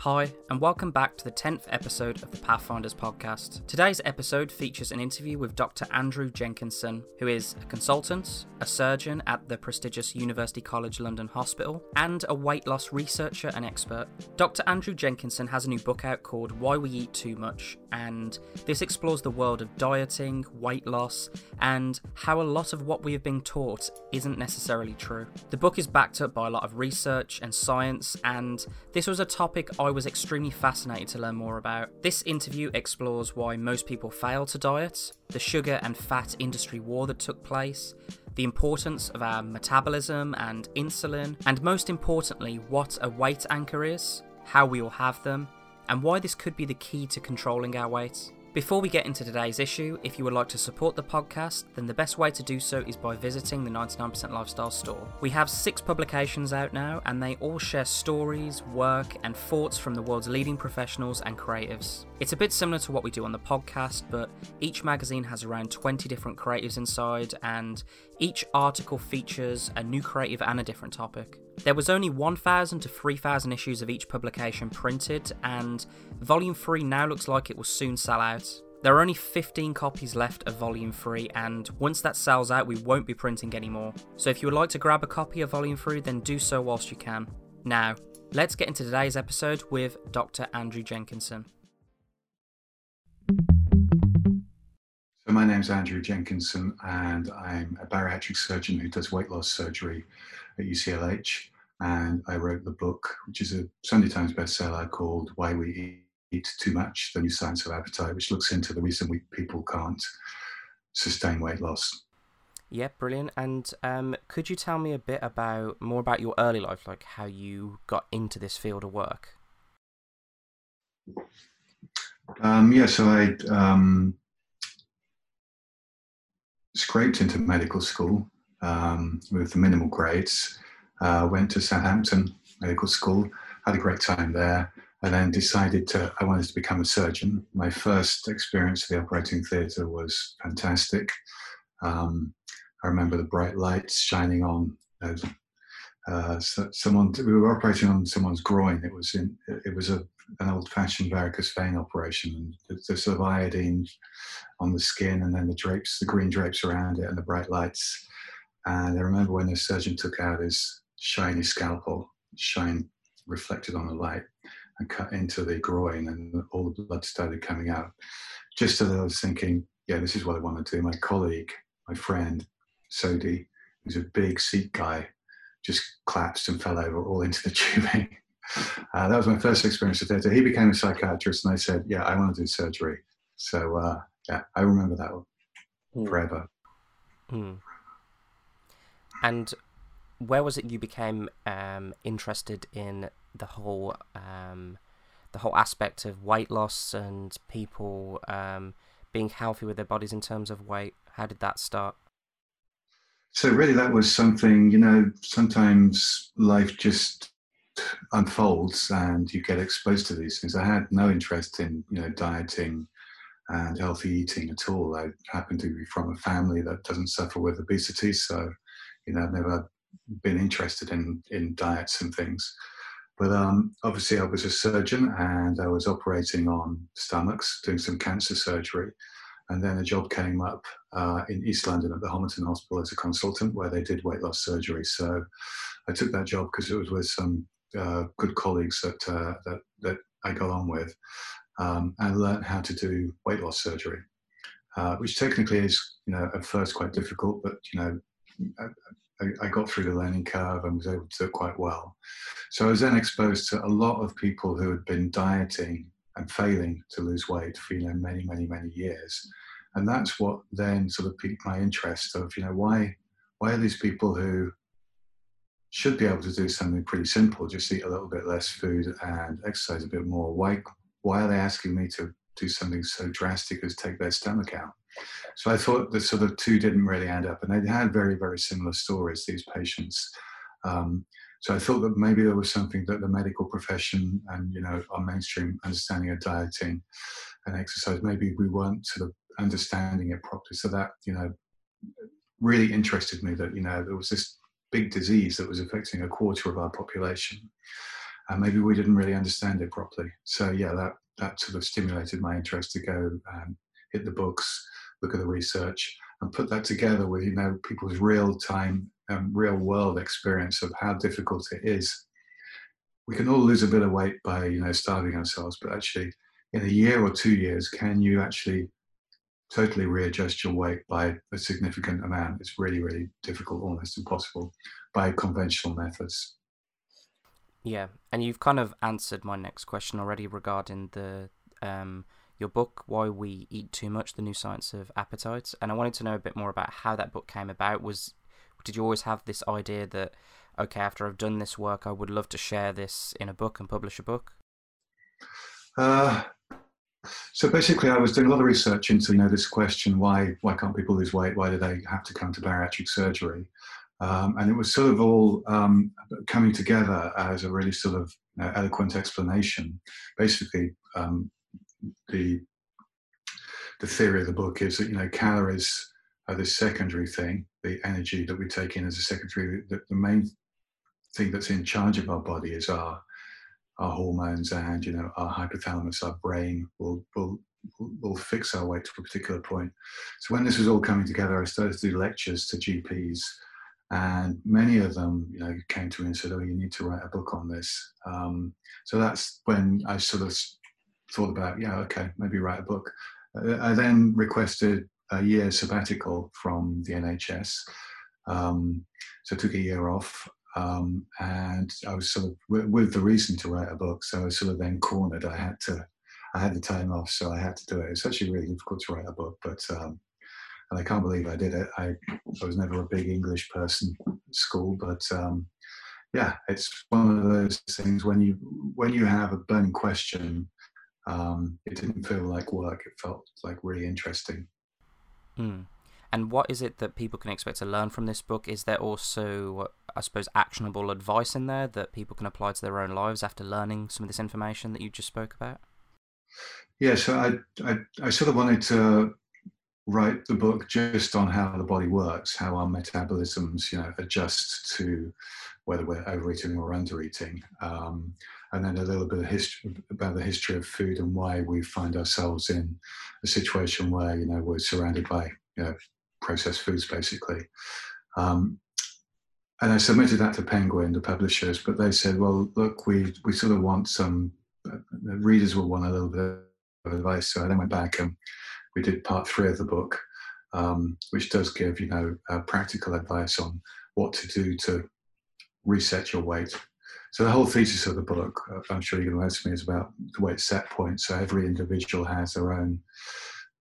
Hi, and welcome back to the 10th episode of the Pathfinders podcast. Today's episode features an interview with Dr. Andrew Jenkinson, who is a consultant, a surgeon at the prestigious University College London Hospital, and a weight loss researcher and expert. Dr. Andrew Jenkinson has a new book out called Why We Eat Too Much, and this explores the world of dieting, weight loss, and how a lot of what we have been taught isn't necessarily true. The book is backed up by a lot of research and science, and this was a topic I was extremely fascinated to learn more about. This interview explores why most people fail to diet, the sugar and fat industry war that took place, the importance of our metabolism and insulin, and most importantly, what a weight anchor is, how we all have them, and why this could be the key to controlling our weight. Before we get into today's issue, if you would like to support the podcast, then the best way to do so is by visiting the 99% Lifestyle store. We have six publications out now, and they all share stories, work, and thoughts from the world's leading professionals and creatives. It's a bit similar to what we do on the podcast, but each magazine has around 20 different creatives inside, and each article features a new creative and a different topic. There was only 1,000 to 3,000 issues of each publication printed, and Volume 3 now looks like it will soon sell out. There are only 15 copies left of Volume 3, and once that sells out, we won't be printing anymore. So if you would like to grab a copy of Volume 3, then do so whilst you can. Now, let's get into today's episode with Dr. Andrew Jenkinson. My name's Andrew Jenkinson, and I'm a bariatric surgeon who does weight loss surgery at UCLH and I wrote the book, which is a Sunday Times bestseller called Why We Eat Too Much The New Science of Appetite, which looks into the reason we, people can't sustain weight loss. Yeah, brilliant. And um, could you tell me a bit about more about your early life, like how you got into this field of work? Um, yeah, so I um, scraped into medical school um, with minimal grades uh, went to Southampton Medical School, had a great time there, and then decided to I wanted to become a surgeon. My first experience of the operating theatre was fantastic. Um, I remember the bright lights shining on. Uh, so someone we were operating on someone's groin. It was in it was a an old-fashioned varicose vein operation, the sort of iodine on the skin, and then the drapes, the green drapes around it, and the bright lights. And I remember when the surgeon took out his shiny scalpel, shine reflected on the light, and cut into the groin, and all the blood started coming out. Just as I was thinking, yeah, this is what I want to do. My colleague, my friend, Sodi, who's a big Sikh guy, just collapsed and fell over all into the tubing. Uh, that was my first experience with theatre. He became a psychiatrist, and I said, "Yeah, I want to do surgery." So uh, yeah, I remember that mm. forever. Mm. And where was it you became um, interested in the whole um, the whole aspect of weight loss and people um, being healthy with their bodies in terms of weight? How did that start? So really, that was something you know. Sometimes life just unfolds, and you get exposed to these things. I had no interest in you know dieting and healthy eating at all. I happen to be from a family that doesn't suffer with obesity, so you know, I've never been interested in in diets and things. But um, obviously, I was a surgeon and I was operating on stomachs, doing some cancer surgery. And then a job came up uh, in East London at the Homerton Hospital as a consultant where they did weight loss surgery. So I took that job because it was with some uh, good colleagues that, uh, that, that I got on with um, and learned how to do weight loss surgery, uh, which technically is, you know, at first quite difficult, but, you know, I, I, got through the learning curve and was able to do it quite well. So I was then exposed to a lot of people who had been dieting and failing to lose weight for you know many, many, many years. And that's what then sort of piqued my interest of, you know, why why are these people who should be able to do something pretty simple, just eat a little bit less food and exercise a bit more, why why are they asking me to do something so drastic as take their stomach out? So I thought the sort of two didn't really add up, and they had very, very similar stories, these patients. Um, so I thought that maybe there was something that the medical profession and you know our mainstream understanding of dieting and exercise, maybe we weren't sort of understanding it properly. So that you know really interested me that you know there was this big disease that was affecting a quarter of our population. and maybe we didn't really understand it properly. So yeah, that that sort of stimulated my interest to go hit the books, look at the research, and put that together with you know people's real time, um, real world experience of how difficult it is. We can all lose a bit of weight by you know starving ourselves, but actually, in a year or two years, can you actually totally readjust your weight by a significant amount? It's really, really difficult, almost impossible, by conventional methods. Yeah, and you've kind of answered my next question already regarding the um, your book, Why We Eat Too Much: The New Science of Appetite, and I wanted to know a bit more about how that book came about. Was did you always have this idea that okay, after I've done this work, I would love to share this in a book and publish a book? Uh, so basically, I was doing a lot of research into you know this question: why why can't people lose weight? Why do they have to come to bariatric surgery? Um, and it was sort of all um, coming together as a really sort of you know, eloquent explanation. Basically, um, the the theory of the book is that you know calories are the secondary thing, the energy that we take in as a secondary. The, the main thing that's in charge of our body is our our hormones and you know our hypothalamus, our brain will will will fix our weight to a particular point. So when this was all coming together, I started to do lectures to GPs and many of them, you know, came to me and said, "Oh, you need to write a book on this." Um, so that's when I sort of thought about, yeah, okay, maybe write a book. Uh, I then requested a year sabbatical from the NHS, um, so I took a year off, um, and I was sort of with the reason to write a book. So I was sort of then cornered. I had to, I had the time off, so I had to do it. It's actually really difficult to write a book, but um, and I can't believe I did it. I, I was never a big English person at school, but um, yeah, it's one of those things when you when you have a burning question, um, it didn't feel like work. It felt like really interesting. Mm. And what is it that people can expect to learn from this book? Is there also, I suppose, actionable advice in there that people can apply to their own lives after learning some of this information that you just spoke about? Yeah, so I, I, I sort of wanted to write the book just on how the body works, how our metabolisms, you know, adjust to whether we're overeating or undereating, um, and then a little bit of history about the history of food and why we find ourselves in a situation where you know we're surrounded by you know processed foods basically. Um, and I submitted that to Penguin, the publishers, but they said, "Well, look, we we sort of want some uh, readers will want a little bit of advice." So I then went back and we did part three of the book, um, which does give you know uh, practical advice on what to do to reset your weight. So the whole thesis of the book, uh, I'm sure you're going to ask me, is about the weight set point. So every individual has their own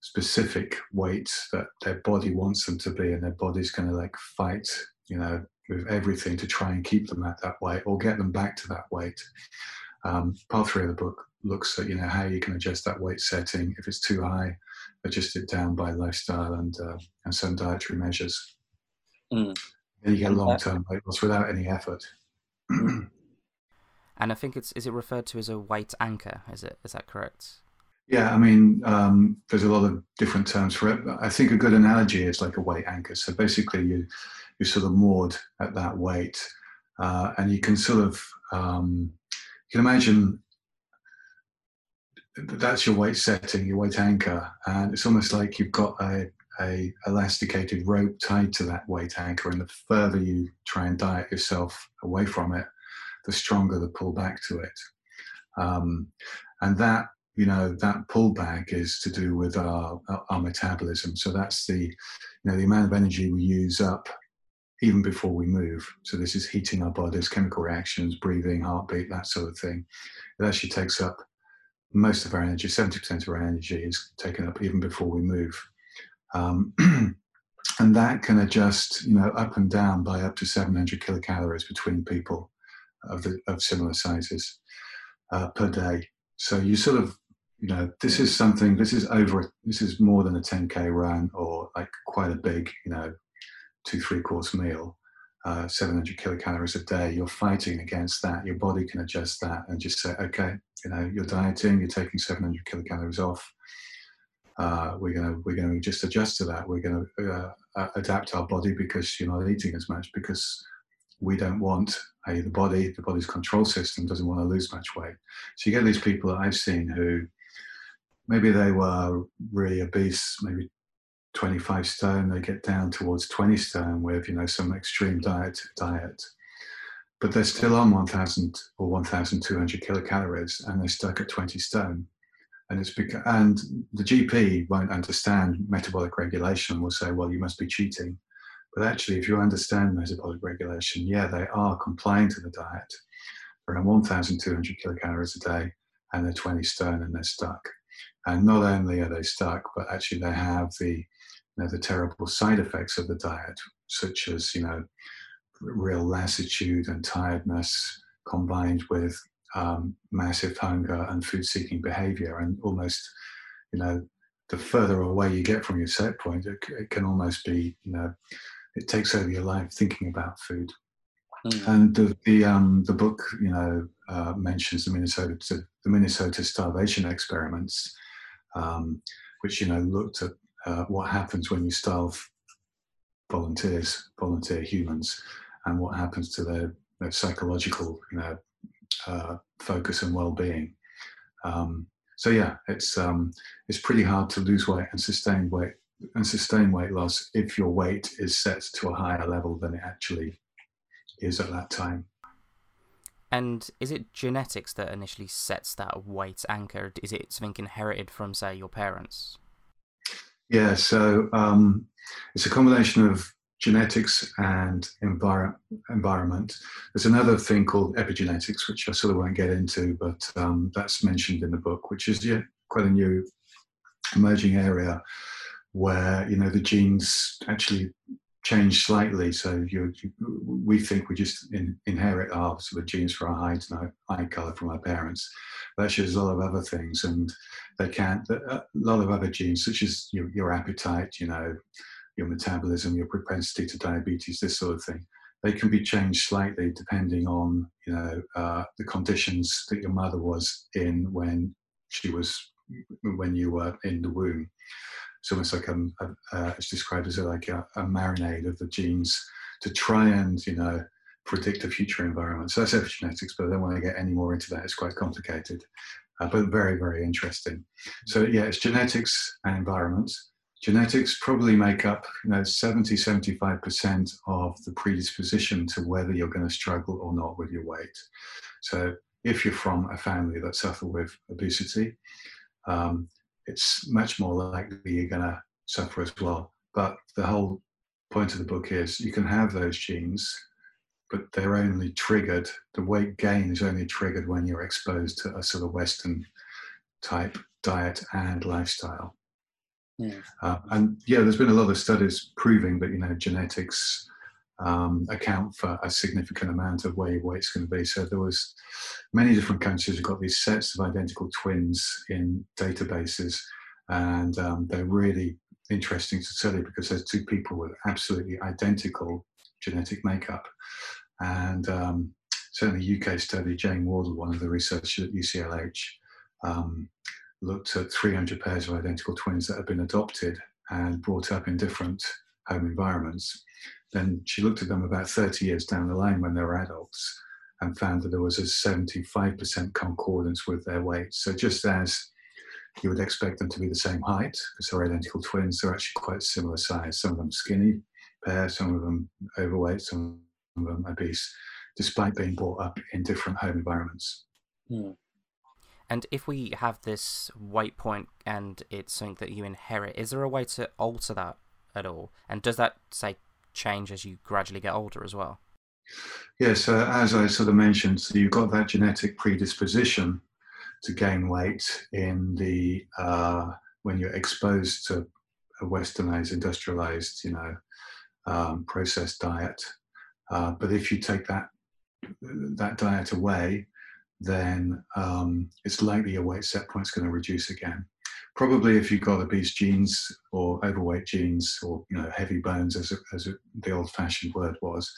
specific weight that their body wants them to be, and their body's going to like fight, you know, with everything to try and keep them at that weight or get them back to that weight. Um, part three of the book looks at you know how you can adjust that weight setting if it's too high adjust it down by lifestyle and uh, and some dietary measures. Mm. And you get long term weight loss without any effort. and I think it's is it referred to as a weight anchor? Is it is that correct? Yeah, I mean, um, there's a lot of different terms for it. I think a good analogy is like a weight anchor. So basically, you you're sort of moored at that weight, uh, and you can sort of um, you can imagine that's your weight setting, your weight anchor, and it's almost like you've got a, a elasticated rope tied to that weight anchor, and the further you try and diet yourself away from it, the stronger the pull back to it. Um, and that you know that pullback is to do with our our metabolism. So that's the you know the amount of energy we use up even before we move. So this is heating our bodies, chemical reactions, breathing, heartbeat, that sort of thing. It actually takes up most of our energy, 70% of our energy is taken up even before we move. Um, and that can adjust, you know, up and down by up to 700 kilocalories between people of, the, of similar sizes uh, per day. So you sort of, you know, this is something, this is over, this is more than a 10K run or like quite a big, you know, two, three course meal. Uh, 700 kilocalories a day, you're fighting against that. Your body can adjust that and just say, okay, you know, you're dieting, you're taking 700 kilocalories off. Uh, we're going to we're to just adjust to that. We're going to uh, adapt our body because you're not eating as much because we don't want a, the body, the body's control system doesn't want to lose much weight. So you get these people that I've seen who maybe they were really obese, maybe 25 stone, they get down towards 20 stone with, you know, some extreme diet, diet. But they're still on 1,000 or 1,200 kilocalories and they're stuck at 20 stone. And it's because, and the GP won't understand metabolic regulation will say, well, you must be cheating. But actually, if you understand metabolic regulation, yeah, they are complying to the diet around 1,200 kilocalories a day and they're 20 stone and they're stuck. And not only are they stuck, but actually they have the, you know, the terrible side effects of the diet, such as, you know, real lassitude and tiredness combined with um, massive hunger and food seeking behavior. And almost, you know, the further away you get from your set point, it, it can almost be, you know, it takes over your life thinking about food. Mm. And the the, um, the book, you know, uh, mentions the Minnesota the Minnesota starvation experiments, um, which you know looked at uh, what happens when you starve volunteers, volunteer humans, and what happens to their, their psychological, you know, uh, focus and well-being. Um, so yeah, it's um, it's pretty hard to lose weight and sustain weight and sustain weight loss if your weight is set to a higher level than it actually is at that time. And is it genetics that initially sets that weight anchor? Is it something inherited from, say, your parents? Yeah, so um, it's a combination of genetics and envir- environment. There's another thing called epigenetics, which I sort of won't get into, but um, that's mentioned in the book, which is yeah, quite a new emerging area where you know the genes actually change slightly. So you, you, we think we just in, inherit our sort of genes for our height and our eye color from our parents. But there's a lot of other things, and they can't. A lot of other genes, such as your, your appetite, you know, your metabolism, your propensity to diabetes, this sort of thing. They can be changed slightly depending on you know uh, the conditions that your mother was in when she was when you were in the womb it's almost like a, a, a it's described as a, like a, a, marinade of the genes to try and you know predict a future environment. So that's epigenetics, but I don't want to get any more into that. It's quite complicated, uh, but very very interesting. So yeah, it's genetics and environment. Genetics probably make up you know 70 75 percent of the predisposition to whether you're going to struggle or not with your weight. So if you're from a family that suffer with obesity, um, it's much more likely you're going to suffer as well. But the whole point of the book is you can have those genes, but they're only triggered, the weight gain is only triggered when you're exposed to a sort of Western type diet and lifestyle. Yeah. Uh, and yeah, there's been a lot of studies proving that, you know, genetics um, account for a significant amount of where your weight's going to be. So there was many different countries have got these sets of identical twins in databases, and um, they're really interesting to study because there's two people with absolutely identical genetic makeup. And um, certainly UK study, Jane Wardle, one of the researchers at UCLH, um, looked at 300 pairs of identical twins that had been adopted and brought up in different home environments then she looked at them about 30 years down the line when they were adults and found that there was a 75% concordance with their weight. So just as you would expect them to be the same height, because they're identical twins, they're actually quite similar size. Some of them skinny pair, some of them overweight, some of them obese, despite being brought up in different home environments. Hmm. And if we have this weight point and it's something that you inherit, is there a way to alter that at all? And does that say change as you gradually get older as well? Yes, as I sort of mentioned, so you've got that genetic predisposition to gain weight in the uh, when you're exposed to a westernized, industrialized, you know, um, processed diet. Uh, but if you take that that diet away, then um, it's likely your weight set point is going to reduce again probably if you've got obese genes or overweight genes or you know heavy bones as, a, as a, the old-fashioned word was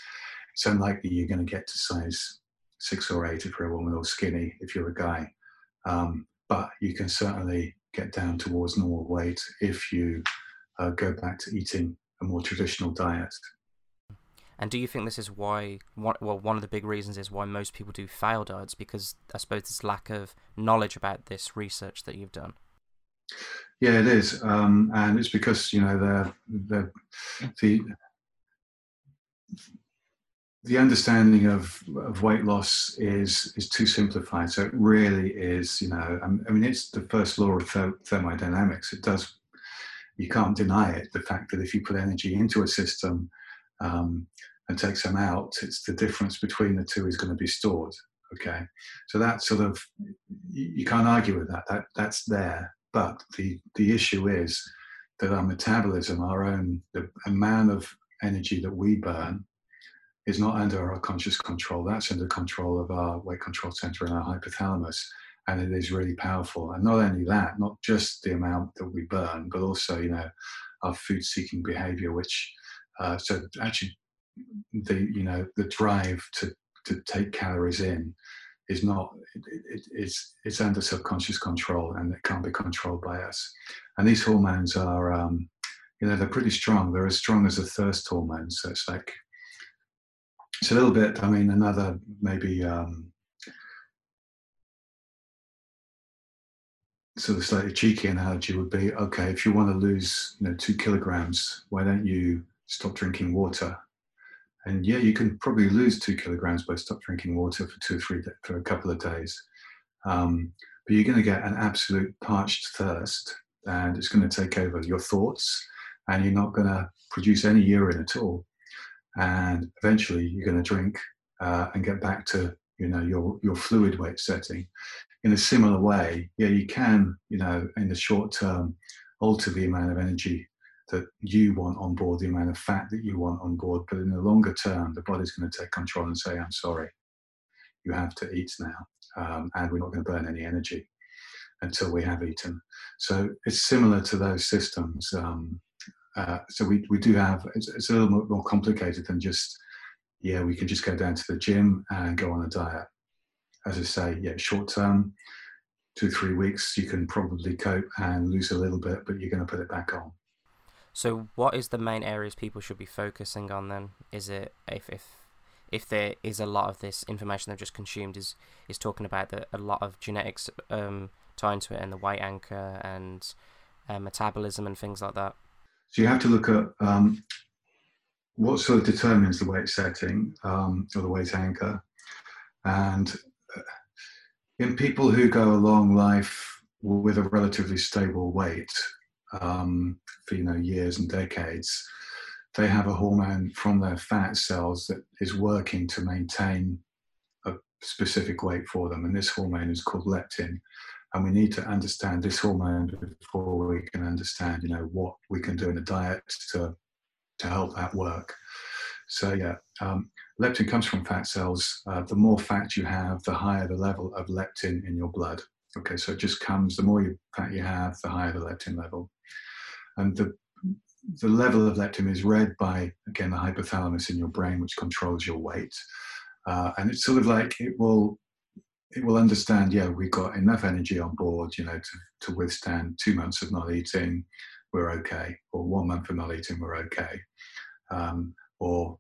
it's unlikely you're going to get to size six or eight if you're a woman or skinny if you're a guy um, but you can certainly get down towards normal weight if you uh, go back to eating a more traditional diet And do you think this is why? Well, one of the big reasons is why most people do fail diets because I suppose this lack of knowledge about this research that you've done. Yeah, it is, um, and it's because you know the the the the understanding of, of weight loss is is too simplified. So it really is, you know, I mean, it's the first law of thermodynamics. It does, you can't deny it. The fact that if you put energy into a system um, and take some out, it's the difference between the two is going to be stored. Okay, so that sort of you can't argue with that. That that's there. But the the issue is that our metabolism, our own the amount of energy that we burn is not under our conscious control. That's under control of our weight control center and our hypothalamus. And it is really powerful. And not only that, not just the amount that we burn, but also, you know, our food seeking behavior, which, uh, so actually, the, you know, the drive to, to take calories in is not, it, it, it's, it's under subconscious control and it can't be controlled by us. And these hormones are, um, you know, they're pretty strong. They're as strong as a thirst hormone. So it's like it's a little bit, I mean, another maybe um, sort of slightly cheeky analogy would be okay, if you want to lose, you know, two kilograms, why don't you stop drinking water? And yeah, you can probably lose two kilograms by stop drinking water for two or three, for a couple of days. Um, but you're going to get an absolute parched thirst and it's going to take over your thoughts and you're not going to produce any urine at all and eventually you're going to drink uh, and get back to you know your your fluid weight setting in a similar way yeah you can you know in the short term alter the amount of energy that you want on board the amount of fat that you want on board but in the longer term the body's going to take control and say i'm sorry you have to eat now um, and we're not going to burn any energy until we have eaten so it's similar to those systems um, uh, so we, we do have, it's, it's, a little more complicated than just, yeah, we can just go down to the gym and go on a diet. As I say, yeah, short term, two, three weeks, you can probably cope and lose a little bit, but you're going to put it back on. So, what is the main areas people should be focusing on then? Is it if if if there is a lot of this information they've just consumed is is talking about the, a lot of genetics um, tied into it and the weight anchor and uh, metabolism and things like that? So you have to look at um, what sort of determines the weight setting um, or the weight anchor. And uh, in people who go a long life with a relatively stable weight um, for you know years and decades, they have a hormone from their fat cells that is working to maintain a specific weight for them, and this hormone is called leptin. And we need to understand this hormone before we can understand you know what we can do in a diet to to help that work. So yeah um, leptin comes from fat cells. Uh, the more fat you have the higher the level of leptin in your blood okay so it just comes the more you, fat you have the higher the leptin level and the the level of leptin is read by again the hypothalamus in your brain which controls your weight uh, and it's sort of like it will it will understand, yeah, we've got enough energy on board, you know, to, to withstand two months of not eating, we're okay, or one month of not eating, we're okay. Um, or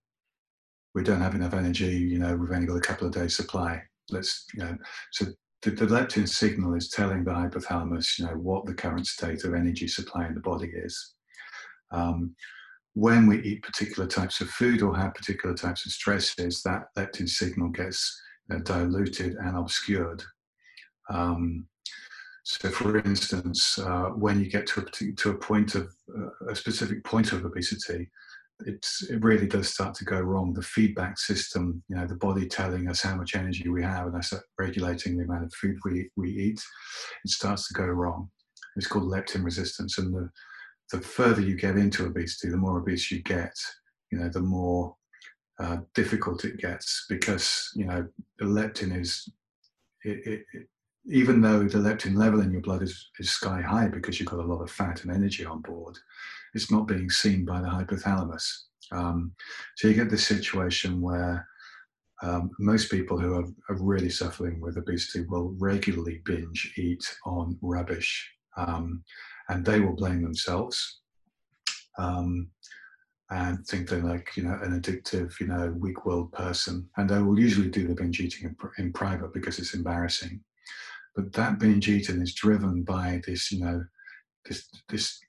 we don't have enough energy, you know, we've only got a couple of days supply. Let's, you know, so the, the leptin signal is telling the hypothalamus, you know, what the current state of energy supply in the body is. Um, when we eat particular types of food or have particular types of stresses, that leptin signal gets uh, diluted and obscured. Um, so, for instance, uh, when you get to a, to a point of uh, a specific point of obesity, it's, it really does start to go wrong. The feedback system, you know, the body telling us how much energy we have and us regulating the amount of food we, we eat, it starts to go wrong. It's called leptin resistance. And the, the further you get into obesity, the more obese you get, you know, the more uh, difficult it gets because you know leptin is it, it, it, even though the leptin level in your blood is, is sky high because you've got a lot of fat and energy on board, it's not being seen by the hypothalamus. Um, so you get this situation where um, most people who are, are, really suffering with obesity will regularly binge eat on rubbish um, and they will blame themselves. Um, and think they're like you know an addictive you know weak-willed person and they will usually do the binge eating in, in, private because it's embarrassing but that binge eating is driven by this you know this this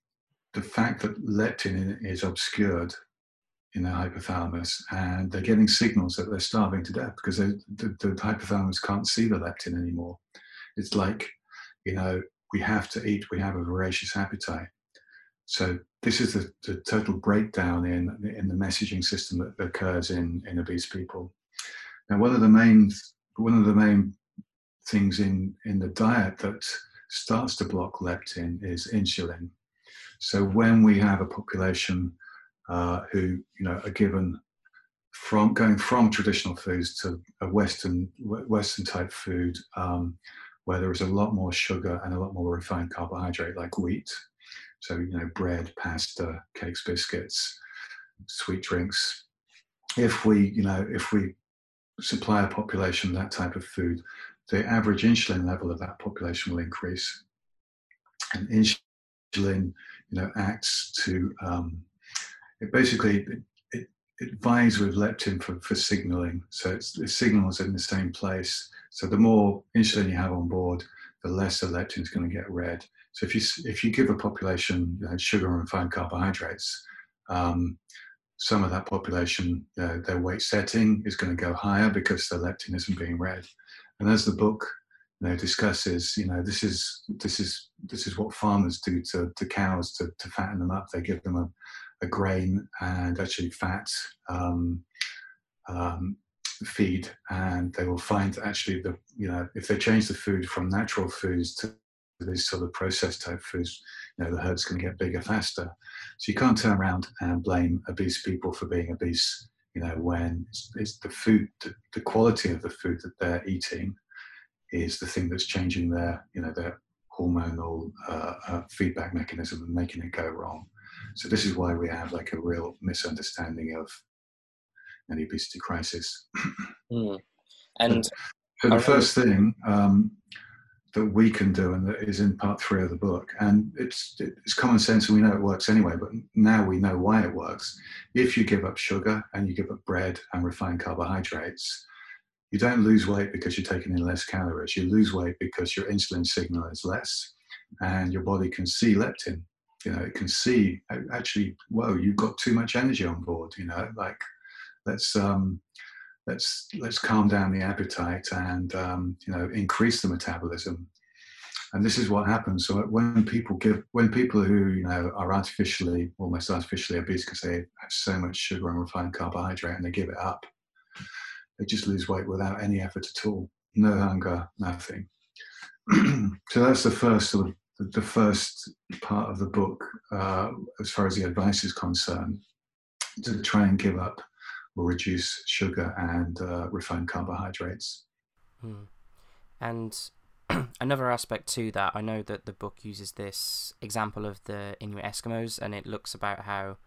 the fact that leptin is obscured in the hypothalamus and they're getting signals that they're starving to death because the, the hypothalamus can't see the leptin anymore it's like you know we have to eat we have a voracious appetite so this is the, the, total breakdown in in the messaging system that occurs in in obese people. Now, one of the main one of the main things in in the diet that starts to block leptin is insulin. So when we have a population uh, who you know are given from going from traditional foods to a Western Western type food, um, where there is a lot more sugar and a lot more refined carbohydrate, like wheat, so, you know, bread, pasta, cakes, biscuits, sweet drinks. If we, you know, if we supply a population that type of food, the average insulin level of that population will increase. And insulin, you know, acts to, um, it basically, it, it, vies with leptin for, for signaling. So it's, it signals in the same place. So the more insulin you have on board, the less the leptin is going to get read. So if you if you give a population you know, sugar and refined carbohydrates, um, some of that population uh, their weight setting is going to go higher because the leptin isn't being read. And as the book you know, discusses, you know, this is this is this is what farmers do to, to cows to, to fatten them up. They give them a, a grain and actually fat um, um, feed, and they will find actually the you know if they change the food from natural foods to these sort of processed type foods, you know, the herd's going to get bigger faster. So you can't turn around and blame obese people for being obese, you know, when it's, it's the food, the, the, quality of the food that they're eating is the thing that's changing their, you know, their hormonal uh, uh, feedback mechanism and making it go wrong. So this is why we have like a real misunderstanding of an obesity crisis. Mm. And so the first thing, um, that we can do and that is in part three of the book. And it's it's common sense and we know it works anyway, but now we know why it works. If you give up sugar and you give up bread and refined carbohydrates, you don't lose weight because you're taking in less calories. You lose weight because your insulin signal is less and your body can see leptin. You know, it can see actually, whoa, you've got too much energy on board, you know, like let's um let's let's calm down the appetite and um, you know increase the metabolism. And this is what happens. So when people give when people who you know are artificially almost artificially obese because they have so much sugar and refined carbohydrate and they give it up they just lose weight without any effort at all. No hunger nothing. So that's the first sort of the first part of the book uh, as far as the advice is concerned to try and give up will reduce sugar and uh, refined carbohydrates. Hmm. And another aspect to that, I know that the book uses this example of the Inuit Eskimos, and it looks about how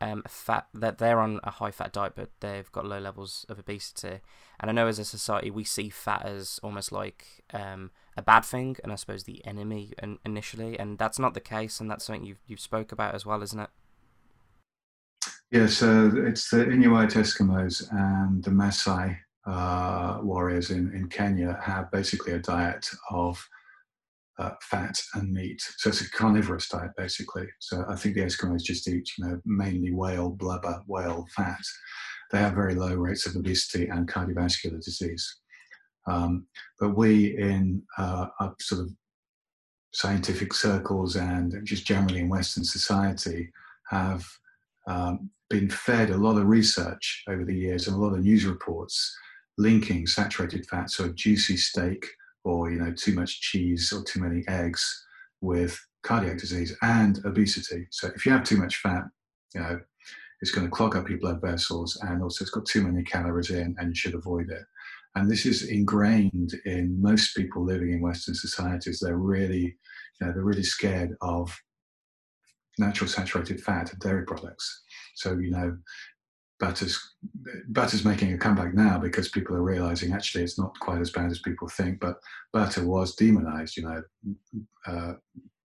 um, fat that they're on a high fat diet, but they've got low levels of obesity. And I know as a society we see fat as almost like um, a bad thing, and I suppose the enemy initially, and that's not the case, and that's something you've you've spoke about as well, isn't it? Yeah, so it's the Inuit Eskimos and the Maasai uh, warriors in, in Kenya have basically a diet of uh, fat and meat. So it's a carnivorous diet, basically. So I think the Eskimos just eat, you know, mainly whale blubber, whale fat. They have very low rates of obesity and cardiovascular disease. Um, but we in uh, sort of scientific circles and just generally in Western society have um, been fed a lot of research over the years and a lot of news reports linking saturated fat, so a juicy steak or you know too much cheese or too many eggs with cardiac disease and obesity. So if you have too much fat, you know it's going to clog up your blood vessels and also it's got too many calories in and you should avoid it. And this is ingrained in most people living in Western societies. They're really, you know, they're really scared of natural saturated fat and dairy products. So, you know, butter's butter's making a comeback now because people are realizing actually it's not quite as bad as people think but butter was demonized you know uh,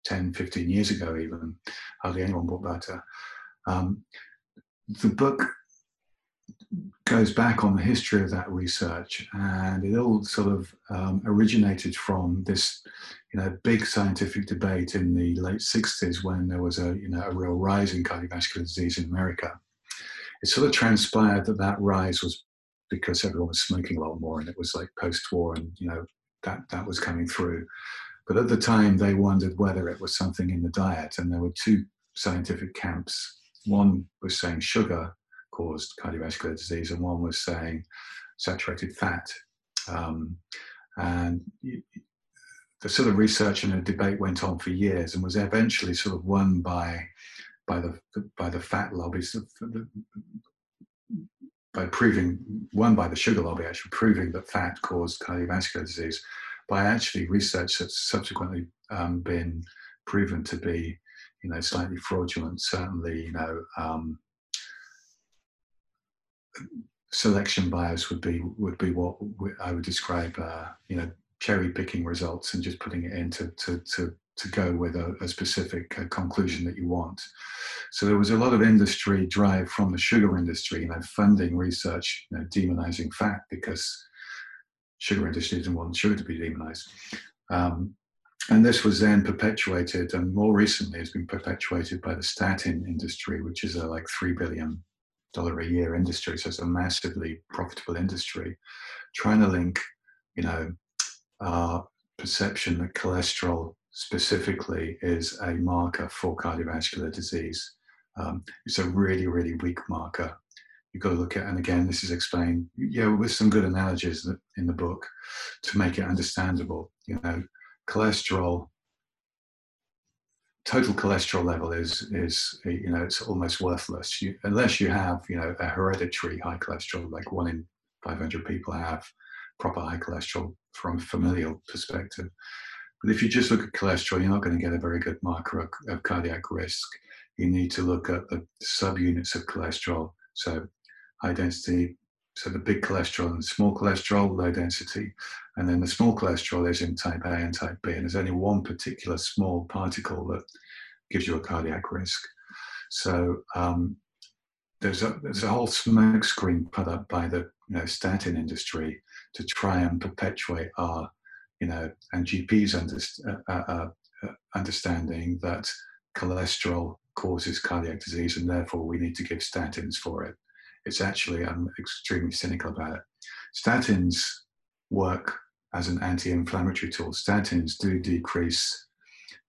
10 15 years ago even hardly anyone bought butter um, the book goes back on the history of that research, and it all sort of um, originated from this, you know, big scientific debate in the late '60s when there was a, you know, a real rise in cardiovascular disease in America. It sort of transpired that that rise was because everyone was smoking a lot more, and it was like post-war, and you know, that that was coming through. But at the time, they wondered whether it was something in the diet, and there were two scientific camps. One was saying sugar caused cardiovascular disease, and one was saying saturated fat. Um, and the sort of research and the debate went on for years, and was eventually sort of won by by the by the fat lobbies, by proving won by the sugar lobby, actually proving that fat caused cardiovascular disease, by actually research that's subsequently um, been proven to be, you know, slightly fraudulent. Certainly, you know, um, selection bias would be would be what I would describe, uh, you know, cherry picking results and just putting it in to to to, to go with a, a specific uh, conclusion that you want. So there was a lot of industry drive from the sugar industry, you know, funding research, you know, demonizing fat because sugar industry didn't want sugar to be demonized. Um, and this was then perpetuated, and more recently has been perpetuated by the statin industry, which is a like three billion dollar a year industry, so it's a massively profitable industry, trying to link, you know, our perception that cholesterol specifically is a marker for cardiovascular disease. Um, it's a really, really weak marker. You've got to look at, and again, this is explained, yeah, with some good analogies in the book to make it understandable. You know, cholesterol total cholesterol level is is you know it's almost worthless. You, unless you have you know a hereditary high cholesterol like one in 500 people have proper high cholesterol from a familial perspective. But if you just look at cholesterol you're not going to get a very good marker of, of cardiac risk. You need to look at the subunits of cholesterol so high density so the big cholesterol and small cholesterol, low density. And then the small cholesterol is in type A and type B. And there's only one particular small particle that gives you a cardiac risk. So um, there's a there's a whole smokescreen put up by the you know, statin industry to try and perpetuate our you know and GPs uh, uh, uh, uh, understanding that cholesterol causes cardiac disease and therefore we need to give statins for it it's actually, I'm extremely cynical about it. Statins work as an anti inflammatory tool. Statins do decrease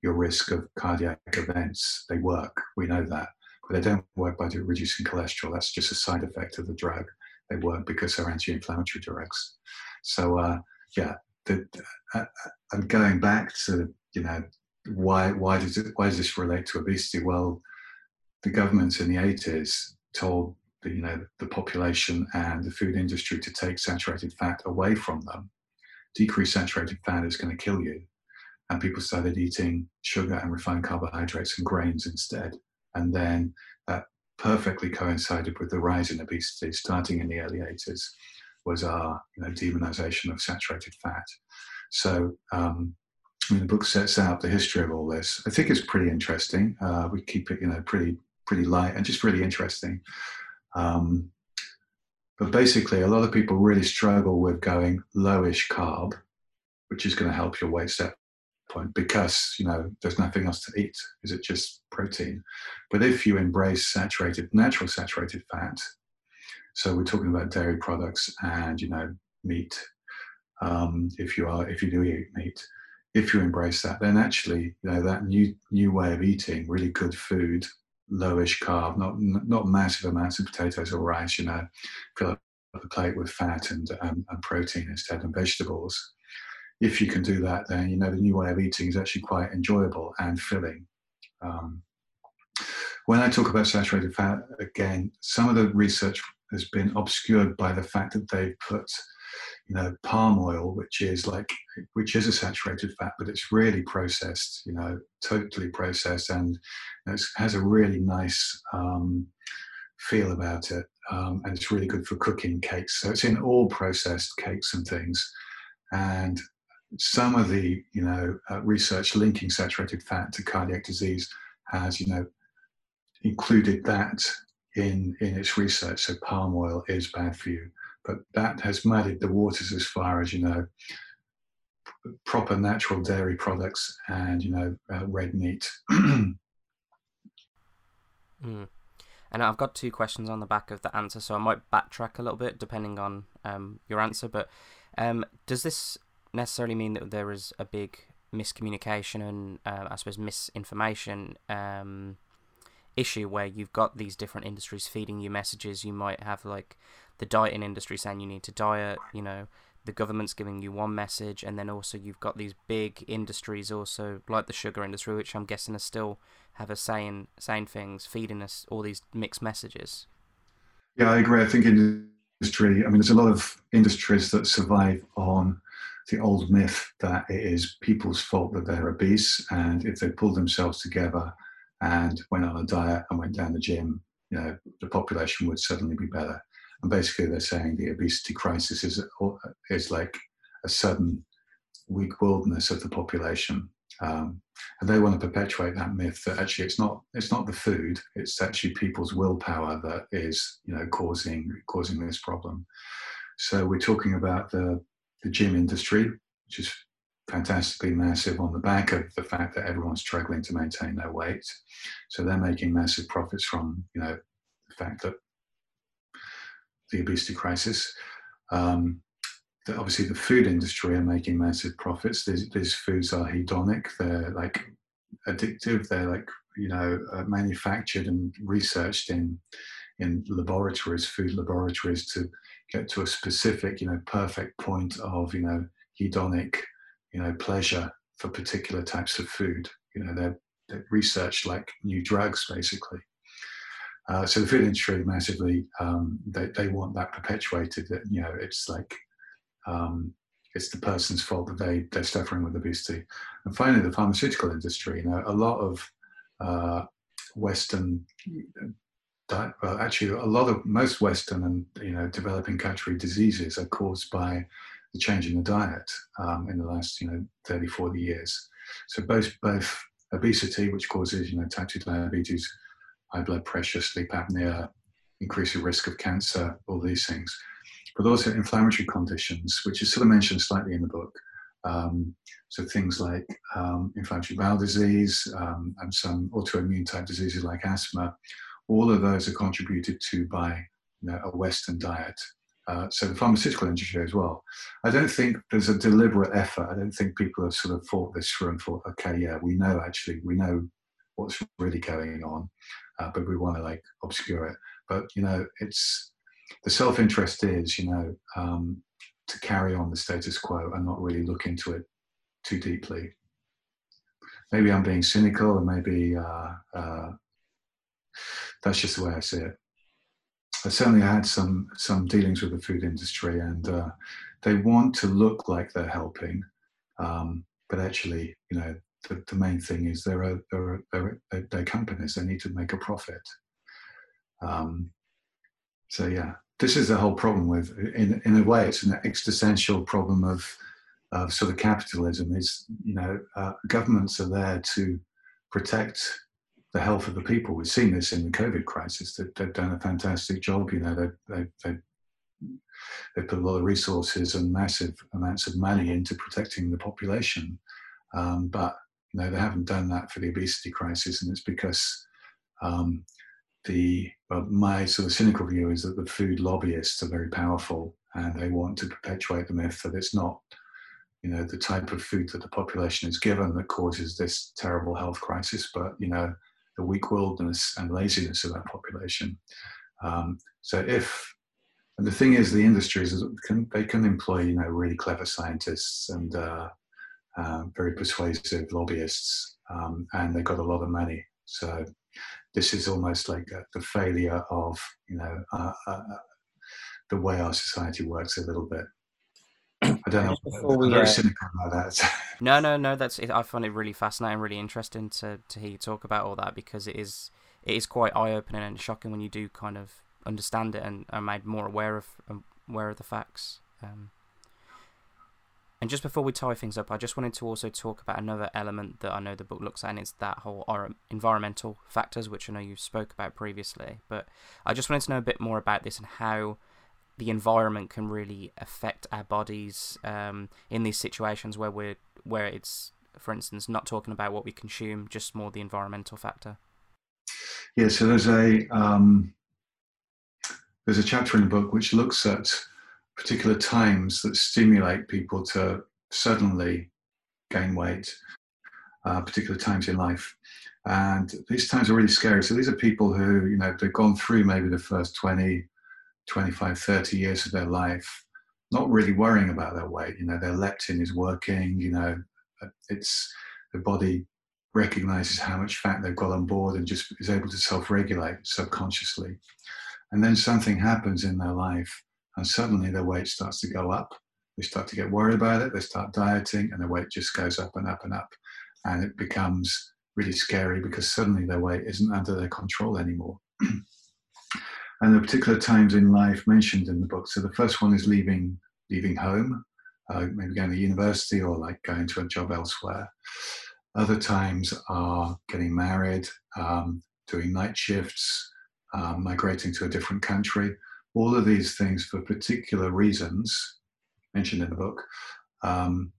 your risk of cardiac events. They work, we know that. But they don't work by reducing cholesterol. That's just a side effect of the drug. They work because they're anti inflammatory drugs. So, uh, yeah, the, uh, and going back to, you know, why, why, does it, why does this relate to obesity? Well, the governments in the 80s told the, you know, the population and the food industry to take saturated fat away from them. Decreased saturated fat is going to kill you. And people started eating sugar and refined carbohydrates and grains instead. And then that perfectly coincided with the rise in obesity starting in the early 80s was our you know, demonization of saturated fat. So um, I mean, the book sets out the history of all this. I think it's pretty interesting. Uh, we keep it, you know, pretty pretty light and just really interesting. Um, but basically, a lot of people really struggle with going lowish carb, which is going to help your weight set point because you know there's nothing else to eat. Is it just protein? But if you embrace saturated, natural saturated fat, so we're talking about dairy products and you know meat. Um, if you are, if you do eat meat, if you embrace that, then actually, you know, that new new way of eating really good food lowish carb, not not massive amounts of potatoes or rice. You know, fill up the plate with fat and um, and protein instead and vegetables. If you can do that, then you know the new way of eating is actually quite enjoyable and filling. Um, when I talk about saturated fat, again, some of the research has been obscured by the fact that they've put you know, palm oil, which is like, which is a saturated fat, but it's really processed, you know, totally processed and it has a really nice um, feel about it. Um, and it's really good for cooking cakes. So it's in all processed cakes and things. And some of the, you know, uh, research linking saturated fat to cardiac disease has, you know, included that in in its research. So palm oil is bad for you, but that has muddied the waters as far as you know proper natural dairy products and you know uh, red meat. mm. And I've got two questions on the back of the answer, so I might backtrack a little bit depending on um, your answer. But um, does this necessarily mean that there is a big miscommunication and uh, I suppose misinformation um, issue where you've got these different industries feeding you messages? You might have like the dieting industry saying you need to diet, you know, the government's giving you one message, and then also you've got these big industries, also like the sugar industry, which I'm guessing are still have a saying saying things, feeding us all these mixed messages. Yeah, I agree. I think industry. I mean, there's a lot of industries that survive on the old myth that it is people's fault that they're obese, and if they pull themselves together and went on a diet and went down the gym, you know, the population would suddenly be better. And basically, they're saying the obesity crisis is is like a sudden weak willedness of the population, um, and they want to perpetuate that myth that actually it's not it's not the food, it's actually people's willpower that is you know causing causing this problem. So we're talking about the the gym industry, which is fantastically massive on the back of the fact that everyone's struggling to maintain their weight. So they're making massive profits from you know the fact that the obesity crisis. Um, the, obviously, the food industry are making massive profits. These, these foods are hedonic. They're like addictive. They're like you know uh, manufactured and researched in in laboratories, food laboratories, to get to a specific, you know, perfect point of you know hedonic, you know, pleasure for particular types of food. You know, they're, they're researched like new drugs, basically. Uh, so the food industry massively um, they, they want that perpetuated. That you know it's like um, it's the person's fault that they they're suffering with obesity. And finally, the pharmaceutical industry. You know, a lot of uh, Western, well, actually, a lot of most Western and you know developing country diseases are caused by the change in the diet um, in the last you know 30, 40 years. So both both obesity, which causes you know type two diabetes high blood pressure, sleep apnea, increasing risk of cancer, all these things. But also inflammatory conditions, which is sort of mentioned slightly in the book. Um, so things like um, inflammatory bowel disease um, and some autoimmune type diseases like asthma, all of those are contributed to by you know, a Western diet. Uh, so the pharmaceutical industry as well. I don't think there's a deliberate effort. I don't think people have sort of thought this through and thought, okay, yeah, we know actually, we know what's really going on uh, but we want to like obscure it. But you know, it's the self-interest is you know um, to carry on the status quo and not really look into it too deeply. Maybe I'm being cynical, and maybe uh, uh, that's just the way I see it. I certainly had some some dealings with the food industry, and uh, they want to look like they're helping, um, but actually, you know, the, the main thing is they're, a, they're, a, they're, they're, companies, they need to make a profit. Um, so, yeah, this is the whole problem with, in, in a way, it's an existential problem of, of sort of capitalism is, you know, uh, governments are there to protect the health of the people. We've seen this in the COVID crisis. They've, they've done a fantastic job. You know, they've, they've, they've, they've, put a lot of resources and massive amounts of money into protecting the population. Um, but you know, they haven't done that for the obesity crisis, and it's because um, the well, my sort of cynical view is that the food lobbyists are very powerful, and they want to perpetuate the myth that it's not, you know, the type of food that the population is given that causes this terrible health crisis, but you know, the weak willedness and laziness of that population. Um, so if and the thing is, the industries can, they can employ you know really clever scientists and uh, uh, very persuasive lobbyists, um, and they've got a lot of money. So this is almost like a, the failure of you know uh, uh, uh the way our society works a little bit. I don't know. I'm very uh, cynical about that. no, no, no. That's. I find it really fascinating, really interesting to to hear you talk about all that because it is it is quite eye opening and shocking when you do kind of understand it and are made more aware of aware of the facts. Um, and And just before we tie things up, I just wanted to also talk about another element that I know the book looks at, and it's that whole environmental factors, which I know you spoke about previously. But I just wanted to know a bit more about this and how the environment can really affect our bodies um, in these situations where we're where it's, for instance, not talking about what we consume, just more the environmental factor. Yeah. So there's a um, there's a chapter in the book which looks at particular times that stimulate people to suddenly gain weight, uh, particular times in life. And these times are really scary. So these are people who, you know, they've gone through maybe the first 20, 25, 30 years of their life, not really worrying about their weight. You know, their leptin is working, you know, uh, it's the body recognizes how much fat they've got on board and just is able to self regulate subconsciously. And then something happens in their life and suddenly their weight starts to go up. They start to get worried about it, they start dieting, and their weight just goes up and up and up. And it becomes really scary because suddenly their weight isn't under their control anymore. and the particular times in life mentioned in the book. So the first one is leaving leaving home, uh, maybe going to university or like going to a job elsewhere. Other times are getting married, um, doing night shifts, um, migrating to a different country all of these things for particular reasons mentioned in the book um,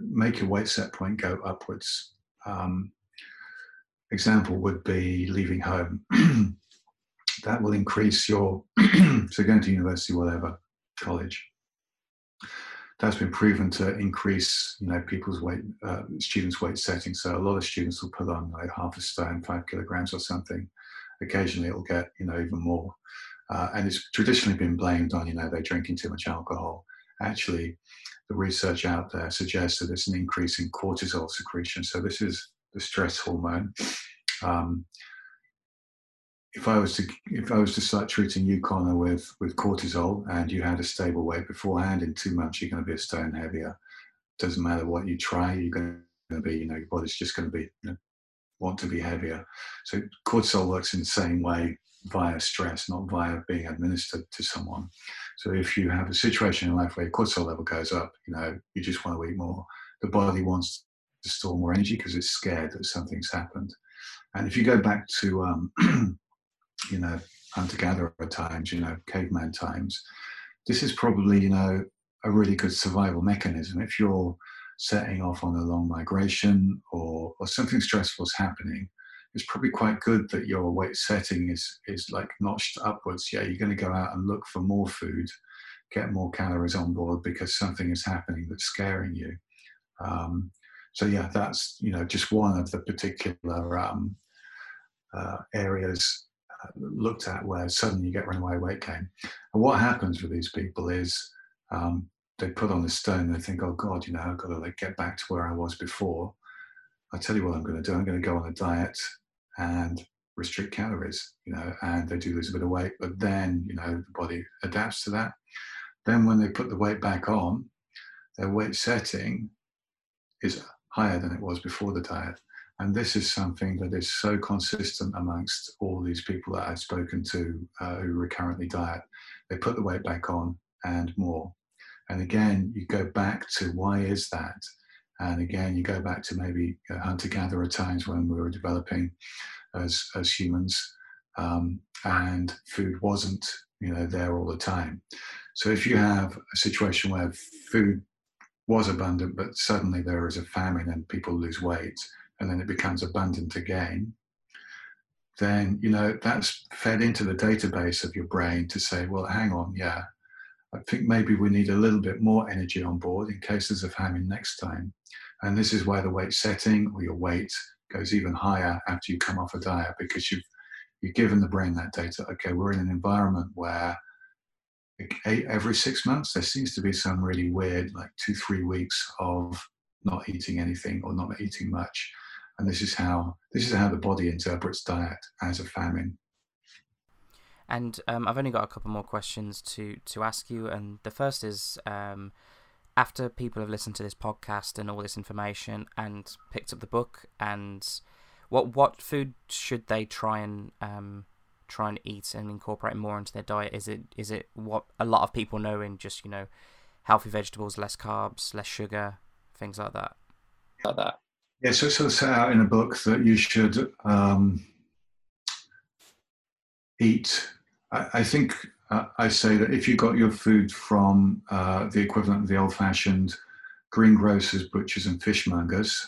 make your weight set point go upwards. Um, example would be leaving home. that will increase your, so going to university, whatever, college. That's been proven to increase, you know, people's weight, uh, students' weight setting. So a lot of students will put on like half a stone, five kilograms or something. Occasionally, it'll get, you know, even more. Uh, and it's traditionally been blamed on, you know, they're drinking too much alcohol. Actually, the research out there suggests that there's an increase in cortisol secretion. So this is the stress hormone. Um, if I was to if I was to start treating you, Connor, with with cortisol, and you had a stable weight beforehand, in two months you're going to be a stone heavier. Doesn't matter what you try, you're going to be, you know, your body's just going to be you know, want to be heavier. So cortisol works in the same way via stress, not via being administered to someone. So if you have a situation in life where your cortisol level goes up, you know, you just want to eat more. The body wants to store more energy because it's scared that something's happened. And if you go back to, um, you know, hunter-gatherer times, you know, caveman times, this is probably, you know, a really good survival mechanism. If you're setting off on a long migration or, or something stressful is happening, it's probably quite good that your weight setting is is like notched upwards. Yeah, you're going to go out and look for more food, get more calories on board because something is happening that's scaring you. Um, so yeah, that's you know just one of the particular um, uh, areas looked at where suddenly you get runaway weight gain. And what happens with these people is um, they put on the stone. They think, oh God, you know, I've got to like get back to where I was before. I tell you what I'm going to do. I'm going to go on a diet and restrict calories, you know, and they do lose a bit of weight, but then, you know, the body adapts to that. Then when they put the weight back on, their weight setting is higher than it was before the diet. And this is something that is so consistent amongst all these people that I've spoken to uh, who recurrently diet. They put the weight back on and more. And again, you go back to why is that? And again, you go back to maybe uh, hunter gatherer times when we were developing as, as humans, um, and food wasn't you know there all the time. So if you have a situation where food was abundant, but suddenly there is a famine and people lose weight, and then it becomes abundant again, then you know that's fed into the database of your brain to say, well, hang on, yeah, I think maybe we need a little bit more energy on board in cases of famine next time. And this is where the weight setting or your weight goes even higher after you come off a diet because you've you've given the brain that data. Okay, we're in an environment where every six months there seems to be some really weird, like two three weeks of not eating anything or not eating much, and this is how this is how the body interprets diet as a famine. And um, I've only got a couple more questions to to ask you, and the first is. Um, after people have listened to this podcast and all this information and picked up the book and what what food should they try and um, try and eat and incorporate more into their diet is it is it what a lot of people know in just you know healthy vegetables, less carbs, less sugar, things like that. Like that. Yeah, so it's sort of set out in a book that you should um, eat. I, I think uh, I say that if you got your food from uh, the equivalent of the old-fashioned greengrocers, butchers, and fishmongers,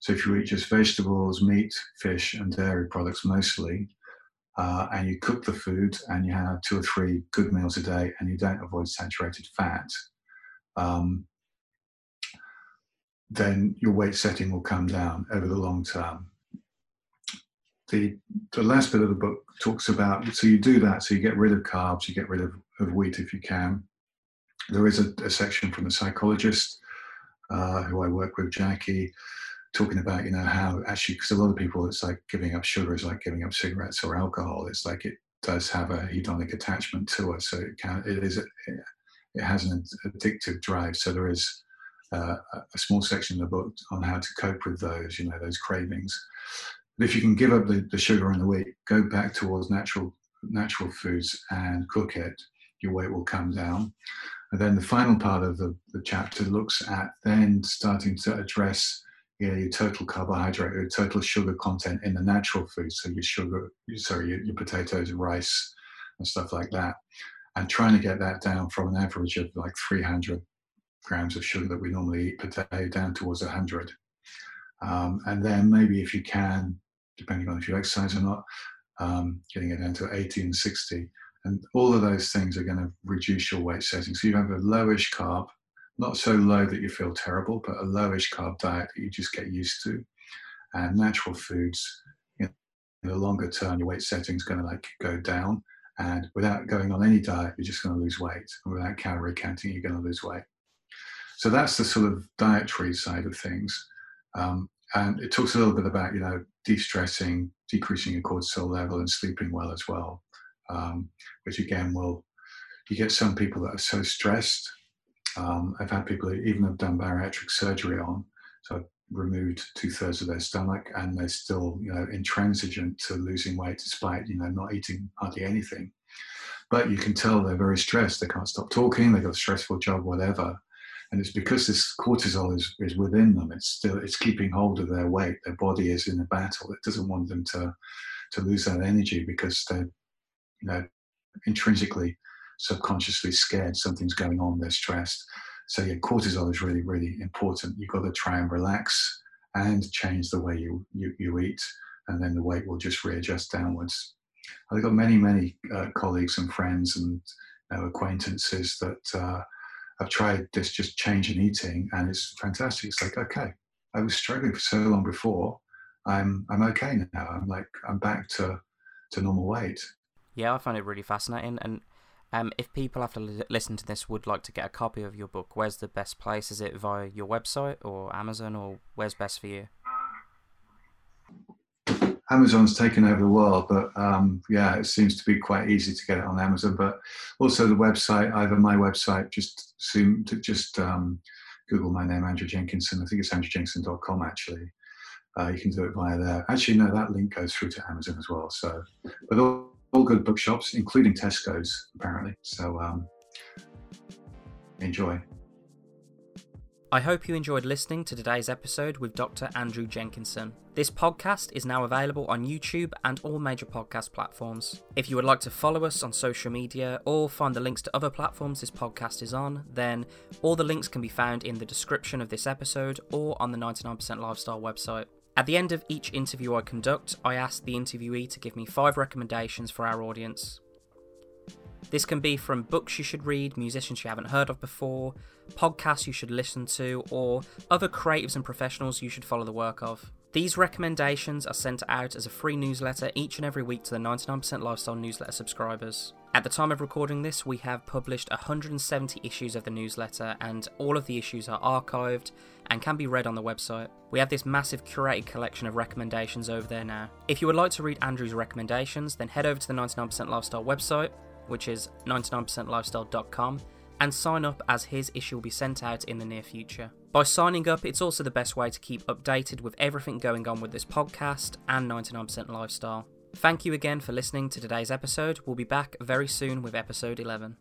so if you eat just vegetables, meat, fish, and dairy products mostly, uh, and you cook the food and you have two or three good meals a day and you don't avoid saturated fat, um, then your weight setting will come down over the long term. The, the last bit of the book talks about so you do that, so you get rid of carbs, you get rid of, of wheat if you can. There is a, a section from a psychologist uh, who I work with, Jackie, talking about you know how actually because a lot of people it's like giving up sugar is like giving up cigarettes or alcohol it's like it does have a hedonic attachment to us so it can it is it has an addictive drive so there is uh, a small section in the book on how to cope with those you know those cravings but if you can give up the, the sugar and the wheat go back towards natural natural foods and cook it your weight will come down and then the final part of the, the chapter looks at then starting to address you know, your total carbohydrate, your total sugar content in the natural food. So your sugar, sorry, your, your potatoes and rice and stuff like that. And trying to get that down from an average of like 300 grams of sugar that we normally eat per day down towards 100. Um, and then maybe if you can, depending on if you exercise or not, um, getting it down to 80 and 60. And all of those things are going to reduce your weight setting. So you have a lowish carb, not so low that you feel terrible, but a lowish carb diet that you just get used to. And natural foods, in the longer term, your weight setting is going to like go down. And without going on any diet, you're just going to lose weight. And without calorie counting, you're going to lose weight. So that's the sort of dietary side of things. Um, and it talks a little bit about, you know, de-stressing, decreasing your cortisol level and sleeping well as well, um, which again will, you get some people that are so stressed um, I've had people even have done bariatric surgery on, so I've removed two thirds of their stomach, and they're still, you know, intransigent to losing weight despite, you know, not eating hardly anything. But you can tell they're very stressed. They can't stop talking. They've got a stressful job, whatever. And it's because this cortisol is, is within them. It's still it's keeping hold of their weight. Their body is in a battle. It doesn't want them to to lose that energy because they're, you know, intrinsically subconsciously scared something's going on, they're stressed. So yeah, cortisol is really, really important. You've got to try and relax and change the way you, you, you eat, and then the weight will just readjust downwards. I've got many, many uh, colleagues and friends and know, acquaintances that uh, have tried this just change in eating, and it's fantastic. It's like, okay, I was struggling for so long before. I'm I'm okay now. I'm like I'm back to to normal weight. Yeah, I find it really fascinating, and um, if people after li- listen to this would like to get a copy of your book, where's the best place? Is it via your website or Amazon, or where's best for you? Amazon's taken over the world, but um, yeah, it seems to be quite easy to get it on Amazon. But also the website, either my website, just soon to just um, Google my name, Andrew Jenkinson. I think it's andrewjenkinson.com actually. Uh, you can do it via there. Actually, no, that link goes through to Amazon as well. So, but all, all good bookshops, including Tesco's, apparently. So um, enjoy. I hope you enjoyed listening to today's episode with Dr. Andrew Jenkinson. This podcast is now available on YouTube and all major podcast platforms. If you would like to follow us on social media or find the links to other platforms this podcast is on, then all the links can be found in the description of this episode or on the 99% Lifestyle website. At the end of each interview I conduct, I ask the interviewee to give me five recommendations for our audience. This can be from books you should read, musicians you haven't heard of before, podcasts you should listen to, or other creatives and professionals you should follow the work of. These recommendations are sent out as a free newsletter each and every week to the 99% Lifestyle newsletter subscribers. At the time of recording this, we have published 170 issues of the newsletter, and all of the issues are archived and can be read on the website. We have this massive curated collection of recommendations over there now. If you would like to read Andrew's recommendations, then head over to the 99% Lifestyle website, which is 99percentlifestyle.com, and sign up as his issue will be sent out in the near future. By signing up, it's also the best way to keep updated with everything going on with this podcast and 99% Lifestyle. Thank you again for listening to today's episode. We'll be back very soon with episode 11.